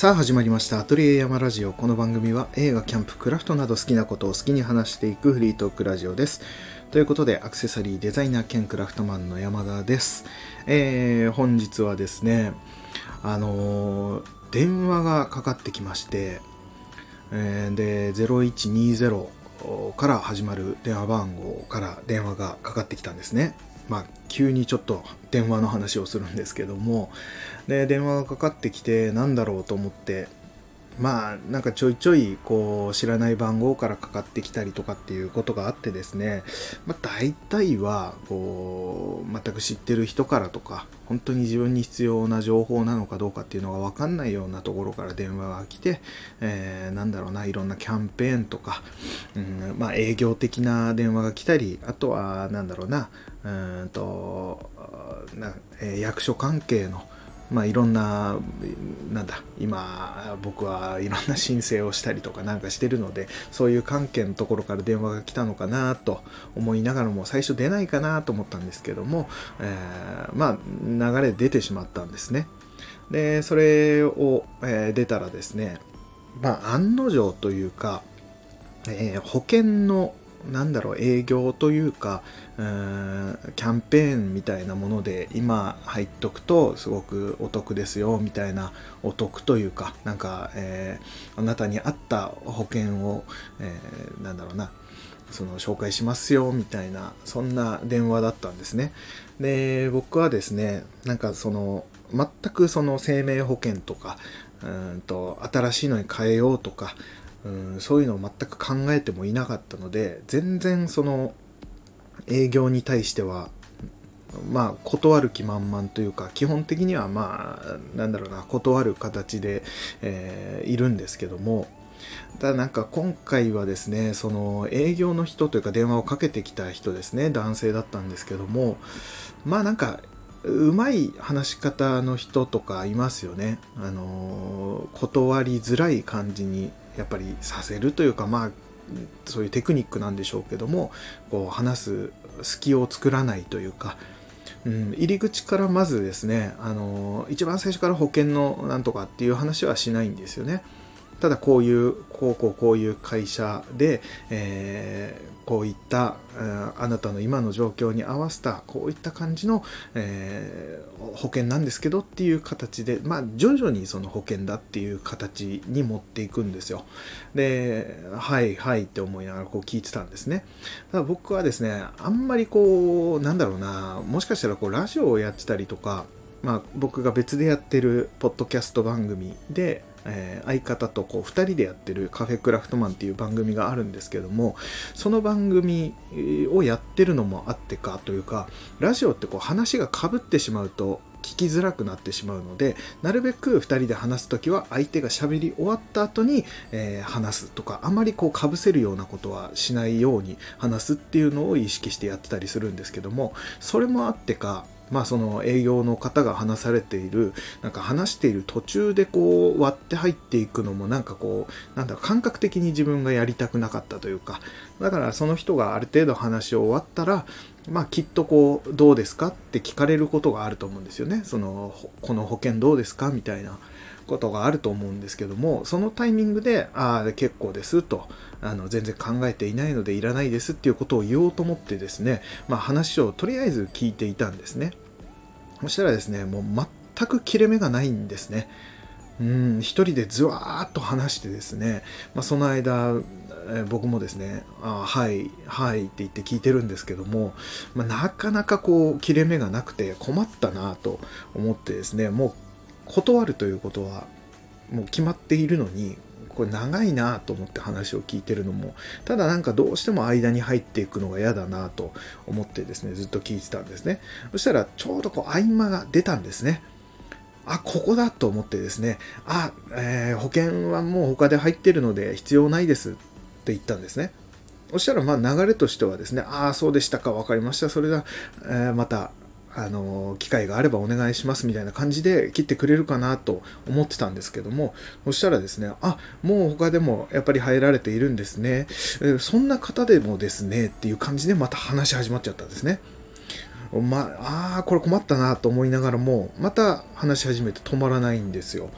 さあ始まりました。アトリエ山ラジオ。この番組は映画キャンプクラフトなど好きなことを好きに話していくフリートークラジオです。ということでアクセサリーデザイナー兼クラフトマンの山田です、えー、本日はですねあのー、電話がかかってきまして、えー、で0120から始まる電話番号から電話がかかってきたんですね。まあ、急にちょっと電話の話をするんですけども。で電話がかかってきて何だろうと思って。まあなんかちょいちょいこう知らない番号からかかってきたりとかっていうことがあってですね、まあ、大体はこう全く知ってる人からとか本当に自分に必要な情報なのかどうかっていうのが分かんないようなところから電話が来て、えー、なんだろうないろんなキャンペーンとか、うんまあ、営業的な電話が来たりあとはなんだろうなうんとな、えー、役所関係のまあ、いろんな、なんだ、今、僕はいろんな申請をしたりとかなんかしてるので、そういう関係のところから電話が来たのかなと思いながらも、最初出ないかなと思ったんですけども、えー、まあ、流れ出てしまったんですね。で、それを、えー、出たらですね、まあ、案の定というか、えー、保険のなんだろう営業というかキャンペーンみたいなもので今入っとくとすごくお得ですよみたいなお得というかなんか、えー、あなたに合った保険を、えー、なんだろうなその紹介しますよみたいなそんな電話だったんですね。で僕はですねなんかその全くその生命保険とかうんと新しいのに変えようとかうんそういうのを全く考えてもいなかったので全然その営業に対してはまあ断る気満々というか基本的にはまあなんだろうな断る形で、えー、いるんですけどもただなんか今回はですねその営業の人というか電話をかけてきた人ですね男性だったんですけどもまあなんかうまい話し方の人とかいますよね。あの断りづらい感じにやっぱりさせるというかまあそういうテクニックなんでしょうけどもこう話す隙を作らないというか、うん、入り口からまずですねあの一番最初から保険のなんとかっていう話はしないんですよね。ただこういうこうこうこういう会社で、えー、こういった、あなたの今の状況に合わせたこういった感じの、えー、保険なんですけどっていう形でまあ徐々にその保険だっていう形に持っていくんですよ。ではいはいって思いながらこう聞いてたんですね。ただ僕はですねあんまりこうなんだろうなもしかしたらこうラジオをやってたりとかまあ、僕が別でやってるポッドキャスト番組でえー、相方とこう2人でやってるカフェクラフトマンっていう番組があるんですけどもその番組をやってるのもあってかというかラジオってこう話がかぶってしまうと聞きづらくなってしまうのでなるべく2人で話す時は相手が喋り終わった後に、えー、話すとかあまりこうかぶせるようなことはしないように話すっていうのを意識してやってたりするんですけどもそれもあってかまあその営業の方が話されている、なんか話している途中でこう割って入っていくのもなんかこう、なんだろ、感覚的に自分がやりたくなかったというか、だからその人がある程度話を終わったら、まあきっとこう、どうですかって聞かれることがあると思うんですよね。その、この保険どうですかみたいな。ことがあると思うんですけどもそのタイミングで「ああ結構です」とあの全然考えていないのでいらないですっていうことを言おうと思ってですね、まあ、話をとりあえず聞いていたんですね。そしたらですねもう全く切れ目がないんですね。うん一人でずわーっと話してですね、まあ、その間え僕もですね、あはい、はいって言って聞いてるんですけども、まあ、なかなかこう、切れ目がなくて困ったなと思ってですね、もう断るということはもう決まっているのにこれ長いなと思って話を聞いてるのもただなんかどうしても間に入っていくのが嫌だなと思ってですねずっと聞いてたんですね。そしたらちょうどこう合間が出たんですね。あここだと思ってですね。あ、えー、保険はもう他で入ってるので必要ないですって言ったんですね。そしたらまあ流れとしてはですねああそうでしたか分かりました。それでは、えー、またあの、機会があればお願いしますみたいな感じで切ってくれるかなと思ってたんですけども、そしたらですね、あ、もう他でもやっぱり入られているんですね。そんな方でもですね、っていう感じでまた話し始まっちゃったんですね。まあ、あこれ困ったなと思いながらも、また話し始めて止まらないんですよ。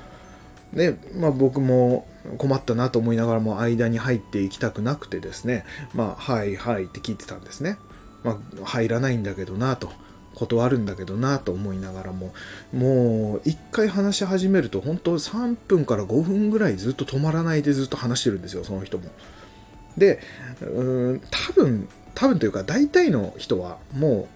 で、まあ、僕も困ったなと思いながらも間に入っていきたくなくてですね、まあ、はいはいって聞いてたんですね。まあ、入らないんだけどなと。断るんだけどなと思いながらももう一回話し始めると本当3分から5分ぐらいずっと止まらないでずっと話してるんですよその人も。でうん多分多分というか大体の人はも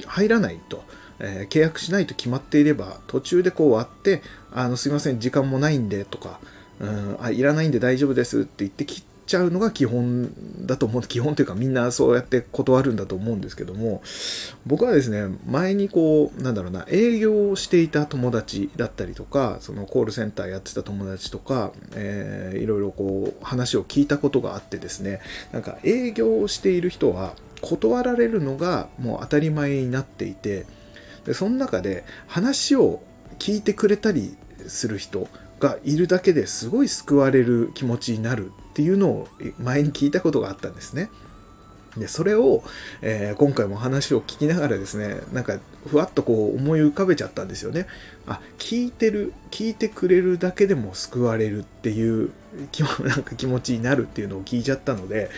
う入らないと。えー、契約しないと決まっていれば途中でこう割ってあのすいません時間もないんでとかうんあいらないんで大丈夫ですって言って切っちゃうのが基本だと思う。基本というかみんなそうやって断るんだと思うんですけども。僕はですね前にこうなんだろうな営業をしていた友達だったりとかそのコールセンターやってた友達とか、えー、いろいろこう話を聞いたことがあってですね。なんか営業をしている人は断られるのがもう当たり前になっていてでその中で話を聞いてくれたりする人がいるだけですごい救われる気持ちになるっていうのを前に聞いたことがあったんですね。でそれを、えー、今回も話を聞きながらですねなんかふわっとこう思い浮かべちゃったんですよね。あ聞いてる聞いてくれるだけでも救われるっていう気 なんか気持ちになるっていうのを聞いちゃったので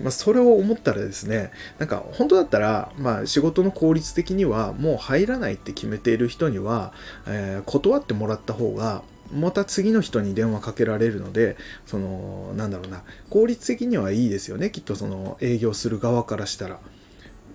まあ、それを思ったらですね、なんか本当だったら、まあ仕事の効率的にはもう入らないって決めている人には、えー、断ってもらった方が、また次の人に電話かけられるので、その、なんだろうな、効率的にはいいですよね、きっとその営業する側からしたら。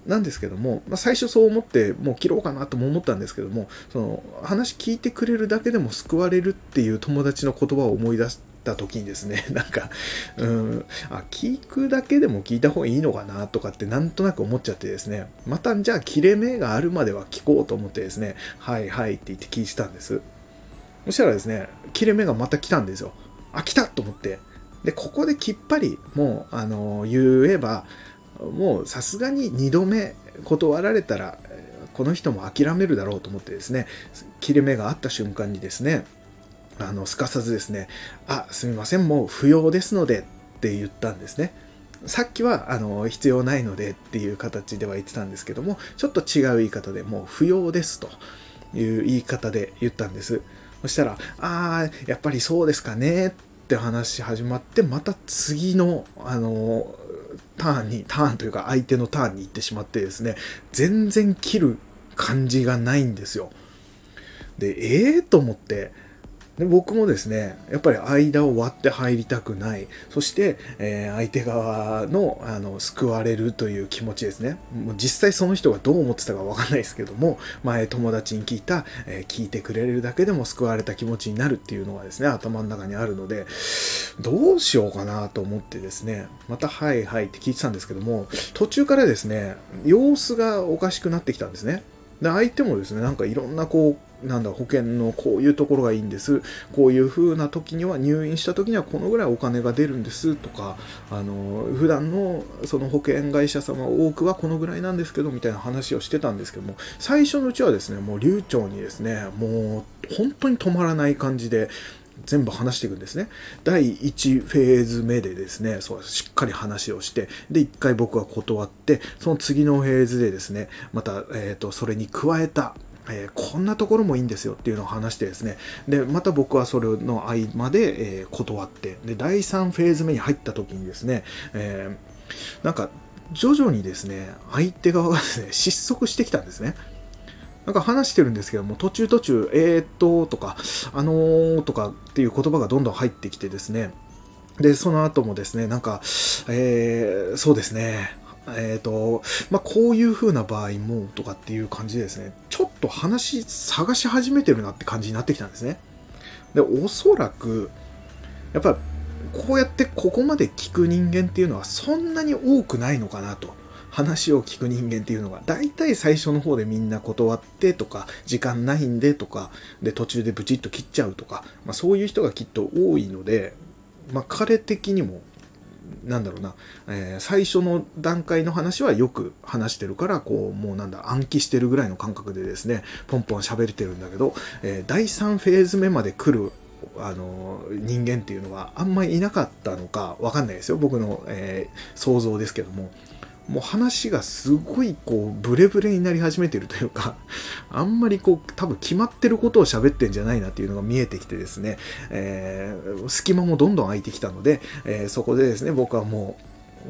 なんですけども、まあ、最初そう思ってもう切ろうかなとも思ったんですけどもその話聞いてくれるだけでも救われるっていう友達の言葉を思い出した時にですね なんかうんあ聞くだけでも聞いた方がいいのかなとかってなんとなく思っちゃってですねまたじゃあ切れ目があるまでは聞こうと思ってですねはいはいって言って聞いてたんですそしたらですね切れ目がまた来たんですよ。あ来たと思って。でここできっぱりもうあの言えばもうさすがに2度目断られたらこの人も諦めるだろうと思ってですね切れ目があった瞬間にですねあのすかさずですねあすみませんもう不要ですのでって言ったんですね。さっきはあの必要ないのでっていう形では言ってたんですけどもちょっと違う言い方でもう不要ですという言い方で言ったんです。そしたらああやっぱりそうですかねって話始まってまた次のあのターンに、ターンというか相手のターンに行ってしまってですね、全然切る感じがないんですよ。で、ええー、と思って、で僕もですね、やっぱり間を割って入りたくない。そして、えー、相手側のあの救われるという気持ちですね。もう実際その人がどう思ってたかわかんないですけども、前友達に聞いた、えー、聞いてくれるだけでも救われた気持ちになるっていうのがですね、頭の中にあるので、どうしようかなと思ってですね、またはいはいって聞いてたんですけども、途中からですね、様子がおかしくなってきたんですね。で相手もですねなんかいろんなこうなんだ保険のこういうところがいいんですこういう風な時には入院した時にはこのぐらいお金が出るんですとかあの普段のその保険会社様多くはこのぐらいなんですけどみたいな話をしてたんですけども最初のうちはですねもう流暢にですねもう本当に止まらない感じで全部話していくんですね。第1フェーズ目でですね、そうしっかり話をして、で、1回僕は断って、その次のフェーズでですね、また、えっ、ー、と、それに加えた、えー、こんなところもいいんですよっていうのを話してですね、で、また僕はそれの合間で、えー、断って、で、第3フェーズ目に入った時にですね、えー、なんか、徐々にですね、相手側がですね、失速してきたんですね。なんか話してるんですけども、途中途中、えー、っと、とか、あのー、とかっていう言葉がどんどん入ってきてですね、で、その後もですね、なんか、えー、そうですね、えっ、ー、と、まあ、こういう風な場合も、とかっていう感じでですね、ちょっと話探し始めてるなって感じになってきたんですね。で、おそらく、やっぱ、こうやってここまで聞く人間っていうのはそんなに多くないのかなと。話を聞く人間っていうのが、大体最初の方でみんな断ってとか、時間ないんでとか、で、途中でブチッと切っちゃうとか、まあ、そういう人がきっと多いので、まあ、彼的にも、なんだろうな、えー、最初の段階の話はよく話してるから、こう、もうなんだ、暗記してるぐらいの感覚でですね、ポンポン喋れてるんだけど、えー、第3フェーズ目まで来るあの人間っていうのはあんまりいなかったのかわかんないですよ。僕の、えー、想像ですけども。もう話がすごいこうブレブレになり始めてるというか あんまりこう多分決まってることを喋ってんじゃないなっていうのが見えてきてですね、えー、隙間もどんどん空いてきたので、えー、そこでですね僕はも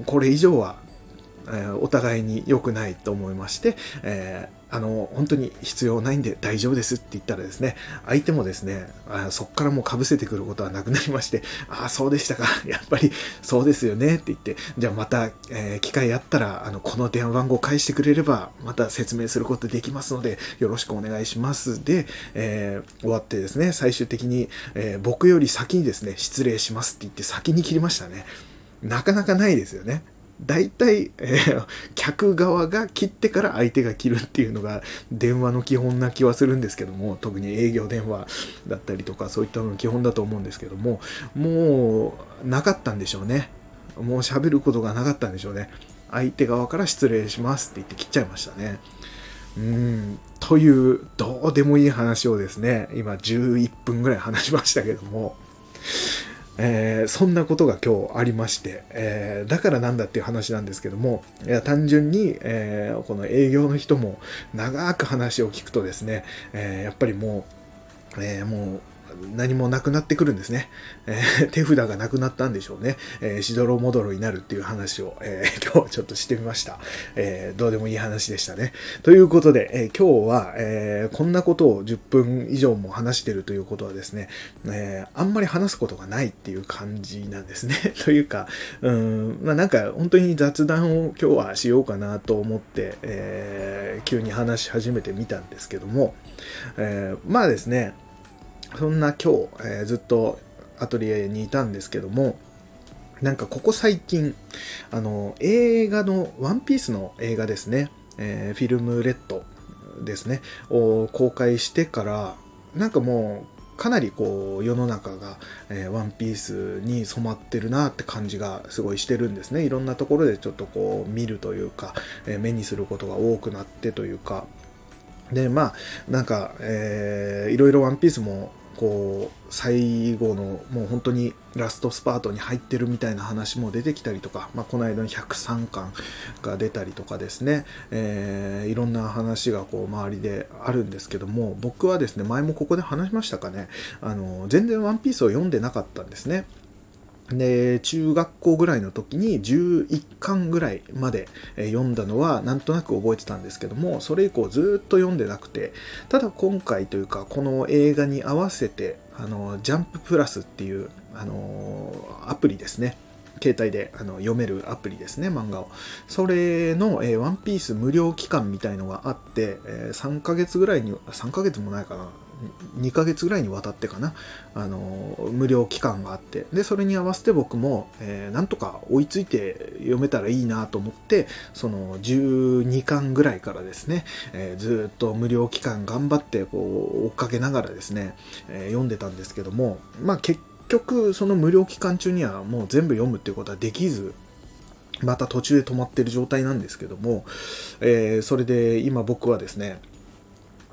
うこれ以上はえー、お互いに良くないと思いまして、え、あの、本当に必要ないんで大丈夫ですって言ったらですね、相手もですね、あそこからもう被せてくることはなくなりまして、ああ、そうでしたか。やっぱりそうですよねって言って、じゃあまた、えー、機会あったら、あの、この電話番号返してくれれば、また説明することできますので、よろしくお願いします。で、えー、終わってですね、最終的に、えー、僕より先にですね、失礼しますって言って先に切りましたね。なかなかないですよね。大体、えー、客側が切ってから相手が切るっていうのが電話の基本な気はするんですけども特に営業電話だったりとかそういったのの基本だと思うんですけどももうなかったんでしょうね。もう喋ることがなかったんでしょうね。相手側から失礼しますって言って切っちゃいましたね。うん。というどうでもいい話をですね今11分ぐらい話しましたけども。えー、そんなことが今日ありまして、えー、だからなんだっていう話なんですけども、いや単純に、えー、この営業の人も長く話を聞くとですね、えやっぱりもう、えもう何もなくなってくるんですね。えー、手札がなくなったんでしょうね。えー、しどろもどろになるっていう話を、えー、今日ちょっとしてみました。えどうでもいい話でしたね。ということで、え今日は、えこんなことを10分以上も話してるということはですね、えあんまり話すことがないっていう感じなんですね。というか、うん、まあなんか本当に雑談を今日はしようかなと思って、え急に話し始めてみたんですけども、えまあですね、そんな今日、えー、ずっとアトリエにいたんですけども、なんかここ最近、あの、映画の、ワンピースの映画ですね、えー、フィルムレッドですね、を公開してから、なんかもう、かなりこう世の中が、えー、ワンピースに染まってるなって感じがすごいしてるんですね。いろんなところでちょっとこう見るというか、えー、目にすることが多くなってというか、で、まあ、なんか、えー、いろいろワンピースも、こう、最後の、もう本当にラストスパートに入ってるみたいな話も出てきたりとか、まあ、この間の103巻が出たりとかですね、えー、いろんな話がこう、周りであるんですけども、僕はですね、前もここで話しましたかね、あの、全然ワンピースを読んでなかったんですね。で、中学校ぐらいの時に11巻ぐらいまで読んだのはなんとなく覚えてたんですけども、それ以降ずっと読んでなくて、ただ今回というかこの映画に合わせて、あの、ジャンププラスっていう、あの、アプリですね。携帯であの読めるアプリですね、漫画を。それの、えー、ワンピース無料期間みたいのがあって、えー、3ヶ月ぐらいに、3ヶ月もないかな、2ヶ月ぐらいにわたってかな、あの、無料期間があって、で、それに合わせて僕も、えー、なんとか追いついて読めたらいいなと思って、その12巻ぐらいからですね、えー、ずっと無料期間頑張って、こう、追っかけながらですね、えー、読んでたんですけども、まあ結局、その無料期間中にはもう全部読むっていうことはできず、また途中で止まってる状態なんですけども、えー、それで今僕はですね、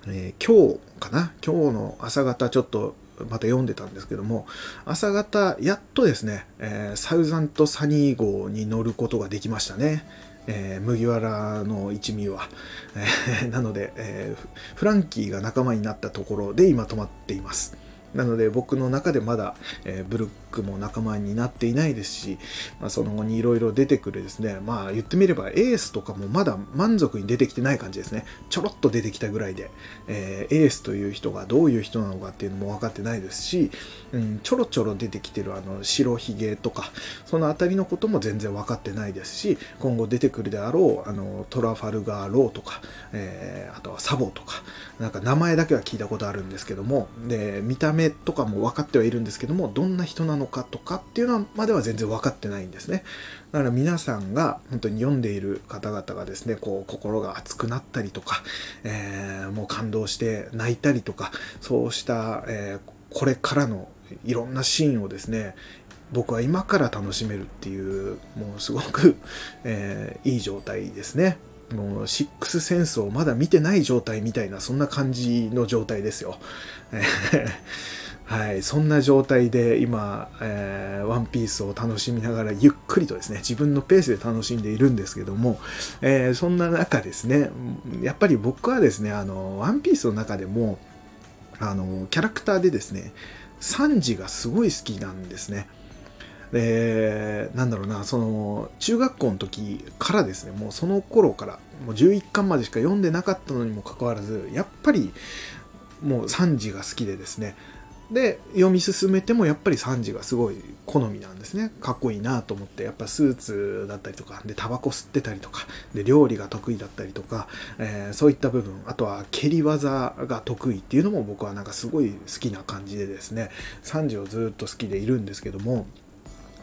えー、今日かな？今日の朝方ちょっとまた読んでたんですけども、朝方、やっとですね、えー、サウザンとサニー号に乗ることができましたね。えー、麦わらの一味は。えー、なので、えー、フランキーが仲間になったところで今止まっています。なので僕の中でまだ、え、ブルックも仲間になっていないですし、まあ、その後にいろいろ出てくるですね、まあ言ってみればエースとかもまだ満足に出てきてない感じですね。ちょろっと出てきたぐらいで、えー、エースという人がどういう人なのかっていうのも分かってないですし、うん、ちょろちょろ出てきてるあの白ひげとか、そのあたりのことも全然分かってないですし、今後出てくるであろうあのトラファルガーローとか、えー、あとはサボとか、なんか名前だけは聞いたことあるんですけども、で、見た目とかも分かってはいるんですけども、どんな人なのかとかっていうのまでは全然分かってないんですね。だから皆さんが本当に読んでいる方々がですね、こう心が熱くなったりとか、えー、もう感動して泣いたりとか、そうした、えー、これからのいろんなシーンをですね、僕は今から楽しめるっていう、もうすごく、えー、いい状態ですね。もう、シックスセンスをまだ見てない状態みたいな、そんな感じの状態ですよ。はい、そんな状態で今、えー、ワンピースを楽しみながらゆっくりとですね、自分のペースで楽しんでいるんですけども、えー、そんな中ですね、やっぱり僕はですね、あの、ワンピースの中でも、あの、キャラクターでですね、サンジがすごい好きなんですね。で、なんだろうな、その、中学校の時からですね、もうその頃から、もう11巻までしか読んでなかったのにもかかわらず、やっぱり、もうサンジが好きでですね、で読み進めてもやっぱりサンジがすごい好みなんですね。かっこいいなと思って。やっぱスーツだったりとかでタバコ吸ってたりとか。で料理が得意だったりとか、えー、そういった部分。あとは蹴り技が得意っていうのも僕はなんかすごい好きな感じでですね。サンジをずっと好きでいるんですけども。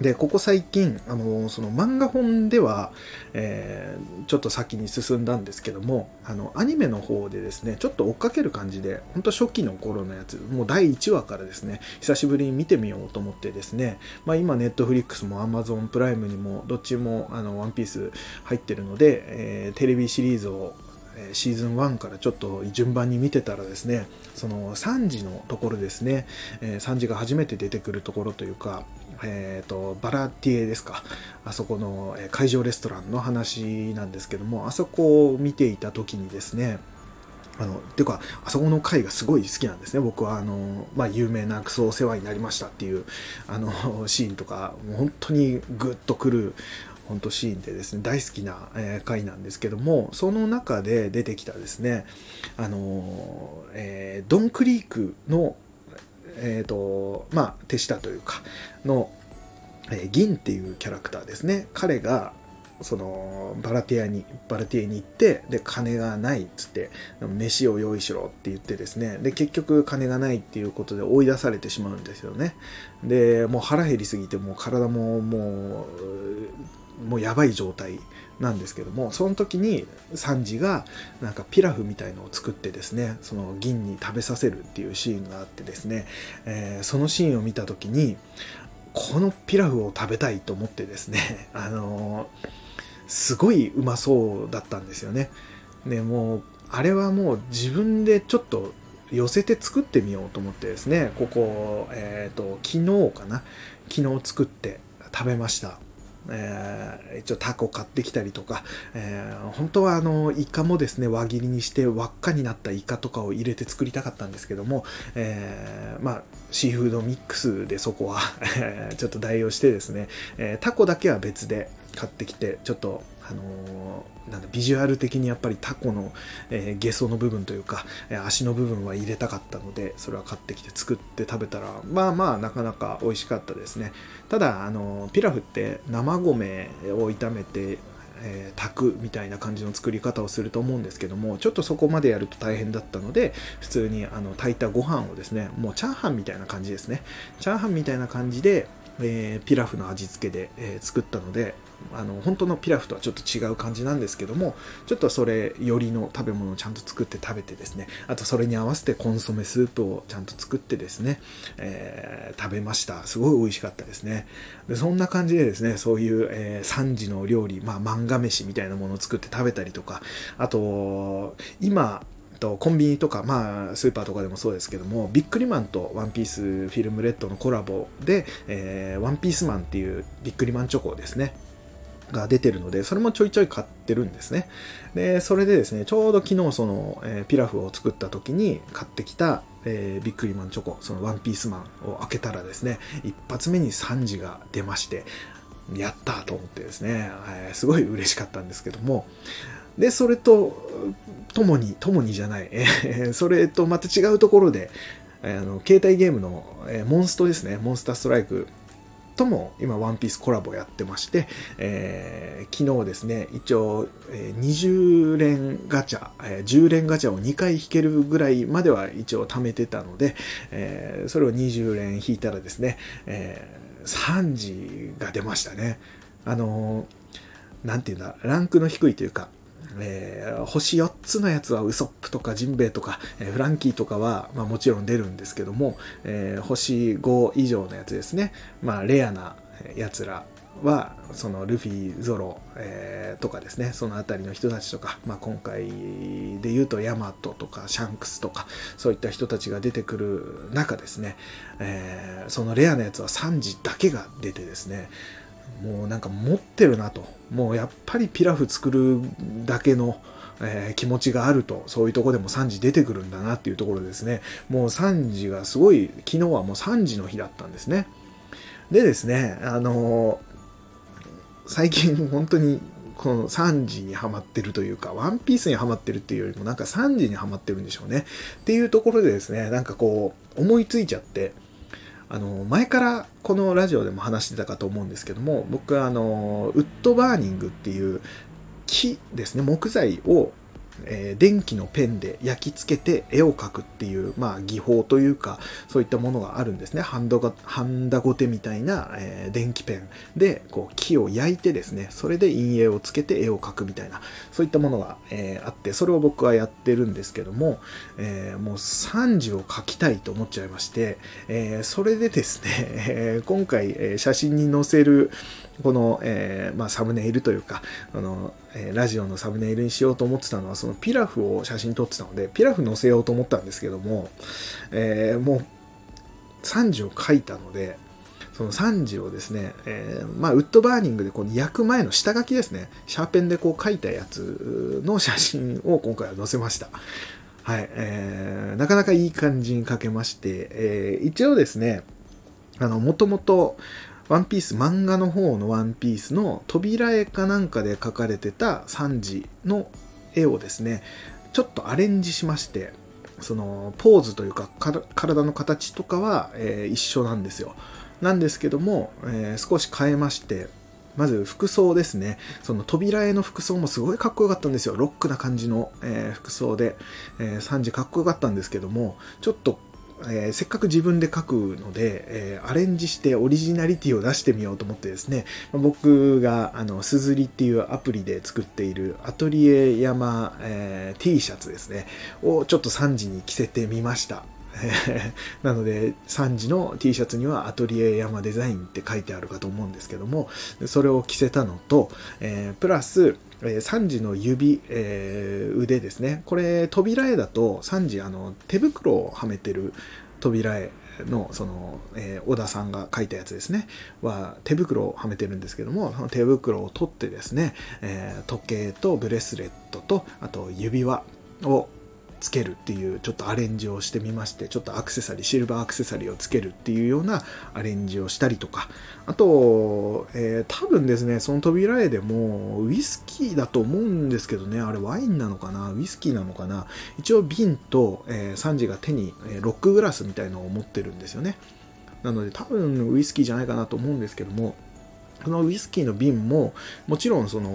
で、ここ最近、あの、その漫画本では、えー、ちょっと先に進んだんですけども、あの、アニメの方でですね、ちょっと追っかける感じで、本当初期の頃のやつ、もう第1話からですね、久しぶりに見てみようと思ってですね、まあ今、ネットフリックスも Amazon プライムにも、どっちも、あの、ワンピース入ってるので、えー、テレビシリーズをシーズン1からちょっと順番に見てたらですね、その3時のところですね、え、3時が初めて出てくるところというか、えーと、バラティエですかあそこの会場レストランの話なんですけどもあそこを見ていた時にですねあの、ていうか、あそこの回がすごい好きなんですね。僕は、あの、まあ、有名なクソお世話になりましたっていう、あの、シーンとか、もう本当にグッとくる、本当シーンでですね、大好きな、え回なんですけども、その中で出てきたですね、あの、えー、ドンクリークの、えっ、ー、と、まあ、手下というか、の、えー、銀っていうキャラクターですね。彼が、そのバラティアにバラティエに行ってで金がないっつって飯を用意しろって言ってですねで結局金がないっていうことで追い出されてしまうんですよねでもう腹減りすぎてもう体ももうもうやばい状態なんですけどもその時にサンジがなんかピラフみたいのを作ってですねその銀に食べさせるっていうシーンがあってですね、えー、そのシーンを見た時にこのピラフを食べたいと思ってですね あのー、すごいうまそうだったんですよね。でもうあれはもう自分でちょっと寄せて作ってみようと思ってですねここ、えっ、ー、と昨日かな昨日作って食べました。えー、一応タコ買ってきたりとか、えー、本当はあのイカもですね輪切りにして輪っかになったイカとかを入れて作りたかったんですけども、えー、まあシーフードミックスでそこはちょっと代用してですね、えタコだけは別で買ってきてちょっとあのー、なんビジュアル的にやっぱりタコの、えー、ゲソの部分というか、え、足の部分は入れたかったのでそれは買ってきて作って食べたらまあまあなかなか美味しかったですね。ただあのピラフって生米を炒めてえー、炊くみたいな感じの作り方をすると思うんですけどもちょっとそこまでやると大変だったので普通にあの炊いたご飯をですねもうチャーハンみたいな感じですね。チャーハンみたいな感じでえー、ピラフの味付けで、えー、作ったのであの本当のピラフとはちょっと違う感じなんですけどもちょっとそれよりの食べ物をちゃんと作って食べてですねあとそれに合わせてコンソメスープをちゃんと作ってですね、えー、食べました。すごい美味しかったですね。でそんな感じでですねそういう、えー、3時の料理、まあ、漫画飯みたいなものを作って食べたりとかあと今とコンビニとか、まあ、スーパーとかでもそうですけども、ビックリマンとワンピースフィルムレッドのコラボで、えー、ワンピースマンっていうビックリマンチョコですね。が出てるので、それもちょいちょい買ってるんですね。で、それでですね、ちょうど昨日その、えー、ピラフを作った時に買ってきた、えー、ビックリマンチョコ、そのワンピースマンを開けたらですね、一発目に3時が出まして、やったと思ってですね、えー、すごい嬉しかったんですけども、で、それと、ともに、ともにじゃない、それとまた違うところで、あの携帯ゲームの、えモンストですね、モンスターストライクとも今、ワンピースコラボやってまして、えー、昨日ですね、一応、えー、20連ガチャ、えー、10連ガチャを2回引けるぐらいまでは一応貯めてたので、えー、それを20連引いたらですね、えー、3時が出ましたね。あのー、なんていうんだ、ランクの低いというか、えー、星4つのやつはウソップとかジンベエとか、えー、フランキーとかは、まあ、もちろん出るんですけども、えー、星5以上のやつですね、まあ、レアなやつらはそのルフィ、ゾロ、えー、とかですね。その辺りの人たちとか、まあ、今回で言うとヤマトとかシャンクスとかそういった人たちが出てくる中ですね、えー、そのレアなやつはサンジだけが出てですね。もうなんか持ってるなともうやっぱりピラフ作るだけのえー、気持ちがあると、そういうとこでも3時出てくるんだなっていうところですね。もう3時がすごい、昨日はもう3時の日だったんですね。でですね、あのー最近本当にこの3時にはまってるというか、ワンピースにはまってるっていうよりもなんか3時にはまってるんでしょうね。っていうところでですね、なんかこう思いついちゃって、あの、前からこのラジオでも話してたかと思うんですけども、僕はあの、ウッドバーニングっていう木ですね、木材をえー、電気のペンで焼き付けて絵を描くっていう、まあ、技法というかそういったものがあるんですね。ハンドがハンダゴテみたいな、えー、電気ペンでこう木を焼いてですねそれで陰影をつけて絵を描くみたいなそういったものが、えー、あってそれを僕はやってるんですけども、えもう3時を描きたいと思っちゃいまして、えそれでですね、え今回、え写真に載せるこの、えまあ、サムネイルというかあのえラジオのサムネイルにしようと思ってたのは、そのピラフを写真撮ってたので、ピラフ載せようと思ったんですけども、えー、もう3時を書いたので、その3時をですね、えー、まあ、ウッドバーニングでこの焼く前の下書きですね、シャーペンでこう書いたやつの写真を今回は載せました。はい、えー、なかなかいい感じに書けまして、えー、一応ですね、あの、もともと、ワンピース、漫画の方のワンピースの扉絵かなんかで描かれてたサンジの絵をですね、ちょっとアレンジしまして、そのポーズというか体の形とかは、えー、一緒なんですよ。なんですけども、えー、少し変えまして、まず服装ですね。その扉絵の服装もすごいかっこよかったんですよ。ロックな感じの、えー、服装で、えー、サンジかっこよかったんですけども、ちょっとえー、せっかく自分で書くので、えー、アレンジしてオリジナリティを出してみようと思ってですね、僕があのすずりっていうアプリで作っているアトリエ山、えー、T シャツですね、をちょっと3時に着せてみました。なので3時の T シャツにはアトリエ山デザインって書いてあるかと思うんですけどもそれを着せたのと、えー、プラスえ3時の指、えー、腕ですね。これ、扉絵だと3時、あの、手袋をはめてる扉絵の、その、えー、小田さんが書いたやつですね。は、手袋をはめてるんですけども、その手袋を取ってですね、えー、時計とブレスレットと、あと指輪をつけるっていうちょっとアレンジをしてみましてちょっとアクセサリーシルバーアクセサリーをつけるっていうようなアレンジをしたりとかあと、えー、多分ですねその扉絵でもウイスキーだと思うんですけどねあれワインなのかな？ウイスキーなのかな？一応瓶と、えー、サンジが手に、えロックグラスみたいのを持ってるんですよね。なので多分ウイスキーじゃないかなと思うんですけどもこのウイスキーの瓶ももちろんその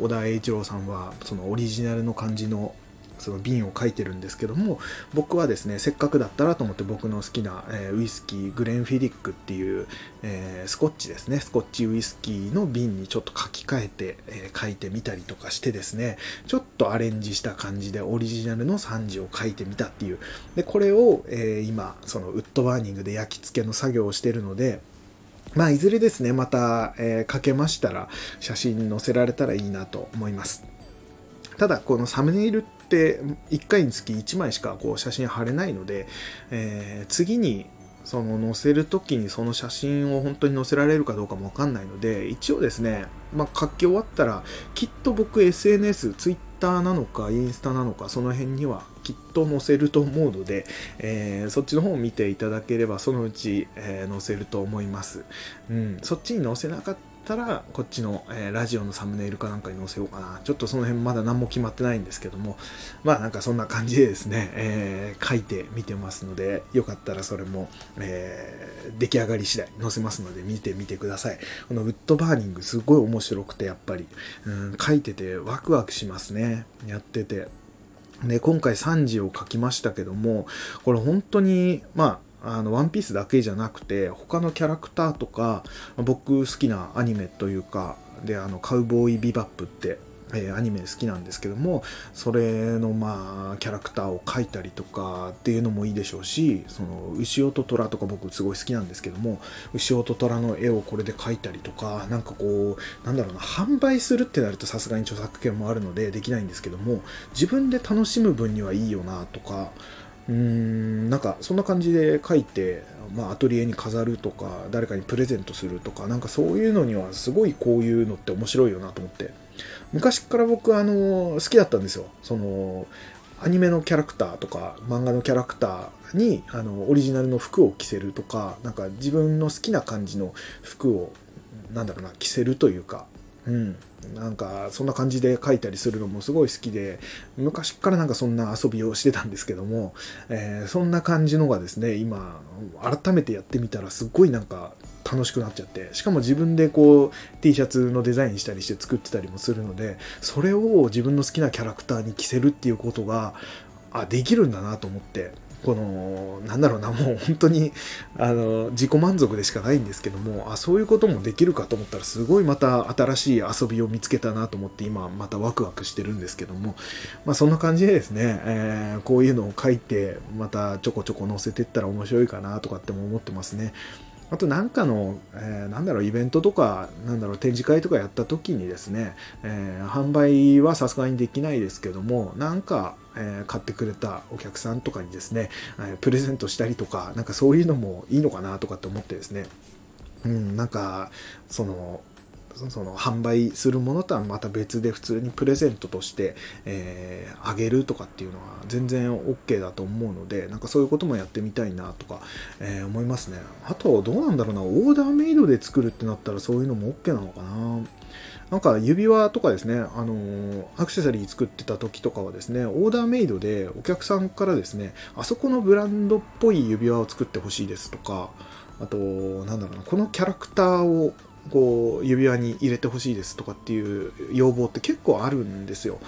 小田栄一郎さんはそのオリジナルの感じのその瓶を書いてるんですけども僕はですねせっかくだったらと思って僕の好きな、えー、ウイスキーグレンフィディックっていう、えー、スコッチですねスコッチウイスキーの瓶にちょっと書き換えて、えー、書いてみたりとかしてですねちょっとアレンジした感じでオリジナルの3時を書いてみたっていうでこれを、え今そのウッドバーニングで焼き付けの作業をしてるのでまあ、いずれですね、また、えー、書けましたら、写真に載せられたらいいなと思います。ただ、このサムネイルって1回につき1枚しかこう写真貼れないので、えー、次にその載せる時にその写真を本当に載せられるかどうかもわかんないので一応ですね、まあ、書き終わったらきっと僕 SNS、Twitter なのかインスタなのかその辺にはきっと載せると思うので、えー、そっちの方を見ていただければそのうち、えー、載せると思います、うん、そっちに載せなかったったらこっちの、えー、ラジオのサムネイルかなんかに載せようかな。ちょっとその辺まだ何も決まってないんですけども。まあなんかそんな感じでですね、えー、書いてみてますのでよかったらそれも、えー、出来上がり次第載せますので見てみてください。このウッドバーニングすごい面白くてやっぱり、うん、書いててワクワクしますね。やってて。で今回3時を書きましたけどもこれ本当にまああの、ワンピースだけじゃなくて、他のキャラクターとか、僕好きなアニメというか、で、あの、カウボーイビバップって、えー、アニメ好きなんですけどもそれのまあキャラクターを描いたりとかっていうのもいいでしょうしその牛尾と虎とか僕すごい好きなんですけども牛尾と虎の絵をこれで描いたりとかなんかこうなんだろうな販売するってなるとさすがに著作権もあるのでできないんですけども自分で楽しむ分にはいいよなとかうーんなんかそんな感じで書いて、まあ、アトリエに飾るとか誰かにプレゼントするとかなんかそういうのにはすごいこういうのって面白いよなと思って。昔から僕あの好きだったんですよ。そのアニメのキャラクターとか漫画のキャラクターにあのオリジナルの服を着せるとかなんか自分の好きな感じの服をなんだろうな着せるというか。うん。なんかそんな感じで書いたりするのもすごい好きで昔からなんかそんな遊びをしてたんですけども、えー、そんな感じのがですね今改めてやってみたらすっごいなんか楽しくなっちゃってしかも自分でこう T シャツのデザインしたりして作ってたりもするのでそれを自分の好きなキャラクターに着せるっていうことがあできるんだなと思ってこのなんだろうなもう本当にあの自己満足でしかないんですけどもあそういうこともできるかと思ったらすごいまた新しい遊びを見つけたなと思って今またワクワクしてるんですけどもまあそんな感じでですね、えー、こういうのを書いてまたちょこちょこ載せてったら面白いかなとかっても思ってますね。あとなんかの、えー、なんだろう、イベントとか、なんだろう、展示会とかやった時にですね、えー、販売はさすがにできないですけども、なんか、えー、買ってくれたお客さんとかにですね、えプレゼントしたりとか、なんかそういうのもいいのかなとかって思ってですね、うん、なんか、その、その販売するものとはまた別で普通にプレゼントとして、えー、あげるとかっていうのは全然 OK だと思うのでなんかそういうこともやってみたいなとか、えー、思いますね。あとどうなんだろうな。オーダーメイドで作るってなったらそういうのも OK なのかな。なんか指輪とかですね、あのアクセサリー作ってた時とかはですね、オーダーメイドでお客さんからですね、あそこのブランドっぽい指輪を作ってほしいですとか、あと、なんだろうな、このキャラクターをこう指輪に入れてほしいですとかっていう要望って結構あるんですよ。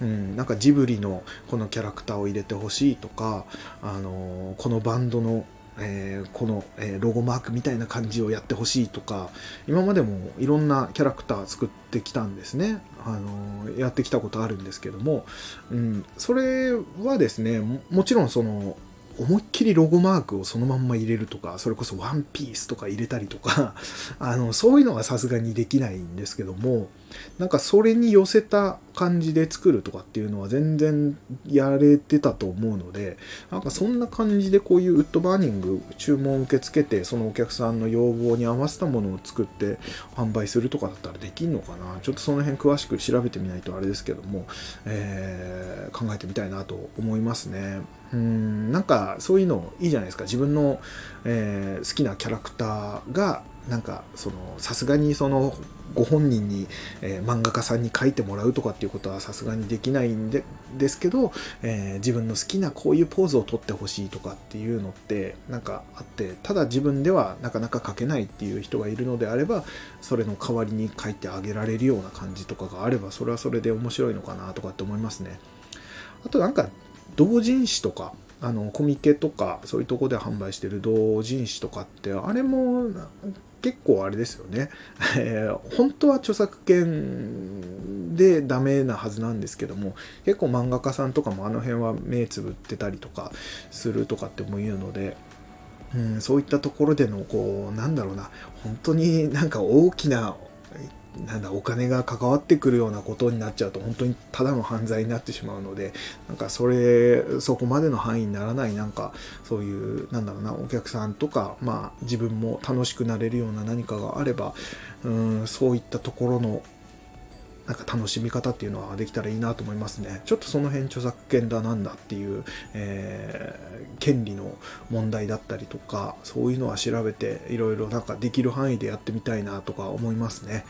うん、なんかジブリのこのキャラクターを入れてほしいとか、あのこのバンドの、えー、この、えー、ロゴマークみたいな感じをやってほしいとか今までもいろんなキャラクター作ってきたんですね、あのやってきたことあるんですけども、うん、それはですねもちろんその思いっきりロゴマークをそのまんま入れるとか、それこそワンピースとか入れたりとか、あの、そういうのはさすがにできないんですけども、なんかそれに寄せた感じで作るとかっていうのは全然やれてたと思うので、なんかそんな感じでこういうウッドバーニング注文受け付けて、そのお客さんの要望に合わせたものを作って販売するとかだったらできんのかなちょっとその辺詳しく調べてみないとあれですけども、えー、考えてみたいなと思いますね。うんなんかそういうのいいじゃないですか自分の、えー、好きなキャラクターがなんかそのさすがにそのご本人に、えー、漫画家さんに書いてもらうとかっていうことはさすがにできないんでですけど、えー、自分の好きなこういうポーズをとってほしいとかっていうのってなんかあってただ自分ではなかなか書けないっていう人がいるのであればそれの代わりに書いてあげられるような感じとかがあればそれはそれで面白いのかなとかって思いますね。あとなんか同人誌とかあのコミケとかそういうとこで販売してる同人誌とかってあれも結構あれですよね、えー、本当は著作権でダメなはずなんですけども結構漫画家さんとかもあの辺は目つぶってたりとかするとかっても言うのでうん、そういったところでのこうなんだろうな本当になんか大きななんだお金が関わってくるようなことになっちゃうと本当にただの犯罪になってしまうのでなんかそれそこまでの範囲にならないなんかそういうなんだろうなお客さんとかまあ自分も楽しくなれるような何かがあればうんそういったところのなんか楽しみ方っていうのはできたらいいなと思いますね。ちょっとその辺著作権だなんだっていう、えー、権利の問題だったりとか、そういうのは調べていろいろなんかできる範囲でやってみたいなとか思いますね。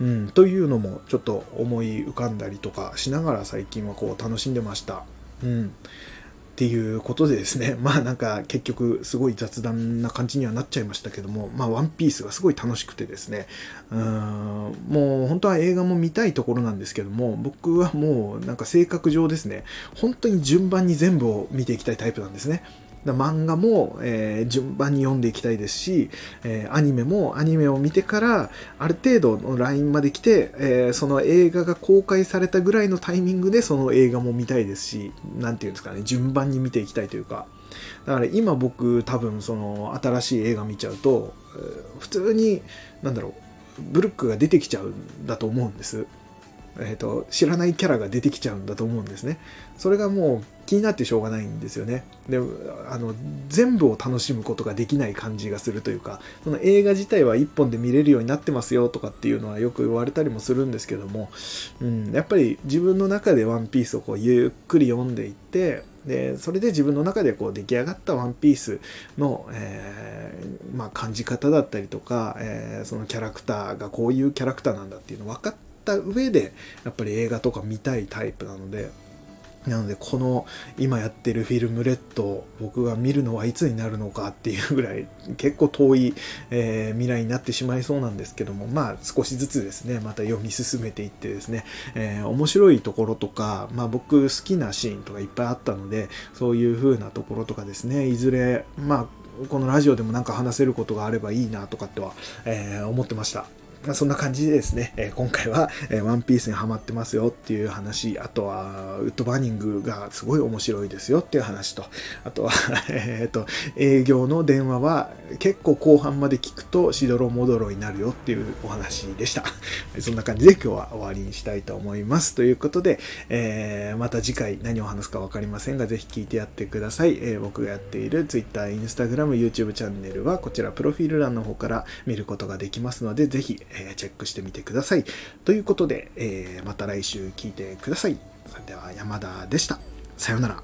うん、というのもちょっと思い浮かんだりとかしながら最近はこう楽しんでました。うん。っていうことでですね、まあなんか結局すごい雑談な感じにはなっちゃいましたけども、まあワンピースがすごい楽しくてですね、うん、もう本当は映画も見たいところなんですけども、僕はもうなんか性格上ですね、本当に順番に全部を見ていきたいタイプなんですね。漫画も、えー、順番に読んでいきたいですし、えー、アニメもアニメを見てからある程度のラインまで来て、えー、その映画が公開されたぐらいのタイミングでその映画も見たいですし何て言うんですかね順番に見ていきたいというか。だから今僕多分その新しい映画見ちゃうと普通になんだろうブルックが出てきちゃうんだと思うんです。えーと、知らないキャラが出てきちゃうんだと思うんですね。それがもう気になってしょうがないんですよね。であの全部を楽しむことができない感じがするというかその映画自体は1本で見れるようになってますよとかっていうのはよく言われたりもするんですけども、うん、やっぱり自分の中でワンピースをこうゆっくり読んでいってでそれで自分の中でこう出来上がったワンピースの、えー、まあ、感じ方だったりとか、えー、そのキャラクターがこういうキャラクターなんだっていうの分かってった上でやっぱり映画とか見たいタイプなのでなのでこの今やってるフィルムレッド僕が見るのはいつになるのかっていうぐらい結構遠い、えー、未来になってしまいそうなんですけどもまあ少しずつですねまた読み進めていってですね、えー、面白いところとかまあ僕好きなシーンとかいっぱいあったのでそういう風なところとかですねいずれまあこのラジオでもなんか話せることがあればいいなとかっては、えー、思ってました。まあ、そんな感じでですね、えー、今回は、えー、ワンピースにハマってますよっていう話、あとは、ウッドバーニングがすごい面白いですよっていう話と、あとは、えっ、と、営業の電話は結構後半まで聞くとしどろもどろになるよっていうお話でした。そんな感じで今日は終わりにしたいと思います。ということで、えー、また次回何を話すかわかりませんが、ぜひ聞いてやってください。えー、僕がやっている Twitter、Instagram、YouTube チャンネルはこちらプロフィール欄の方から見ることができますので、ぜひえチェックしてみてください。ということで、えまた来週聞いてください。それでは山田でした。さようなら。